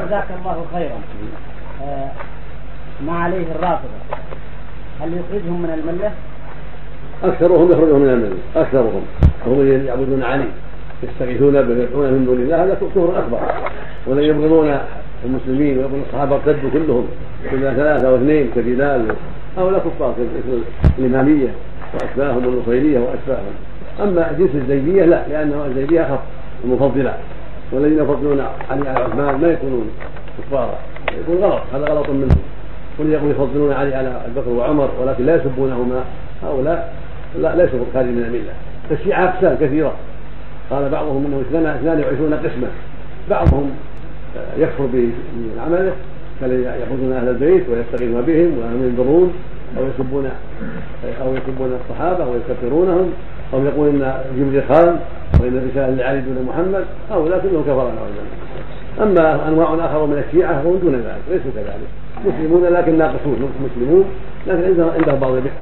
جزاك الله خيرا. آه ما عليه الرافضة. هل يخرجهم من الملة؟ أكثرهم يخرجون من الملة. أكثرهم. هم الذين يعبدون علي. يستغيثون به ويدعون من دون الله. هذا كفر أكبر. ولن يبغضون المسلمين ويقول الصحابة ارتدوا كلهم. كلها ثلاثة واثنين كبلال هؤلاء كفار الإمامية وأشباههم والنصيرية وأشباههم. أما جنس الزيدية لا لأنه الزيدية أخف المفضلة. والذين يفضلون علي على عثمان ما يكونون كفارا. يكون غلط هذا غلط منهم. يقول يفضلون علي على ابي بكر وعمر ولكن لا يسبونهما. هؤلاء لا ليسوا خارج من المله فالشيعه أقسام كثيرة. قال بعضهم إنه اثنان وعشرون قسما بعضهم يكفر بعمله كالذين يعبدون أهل البيت ويستغيثون بهم وهم ينظرون أو يسبون أو يسبون الصحابة ويكفرونهم أو يقول إن جبريل خان وإن الرسالة لعلي دون محمد هؤلاء كلهم كفر نعوذ أما أنواع آخر من الشيعة فهم دون ذلك ليسوا كذلك. مسلمون لكن ناقصون مسلمون لكن عندهم بعض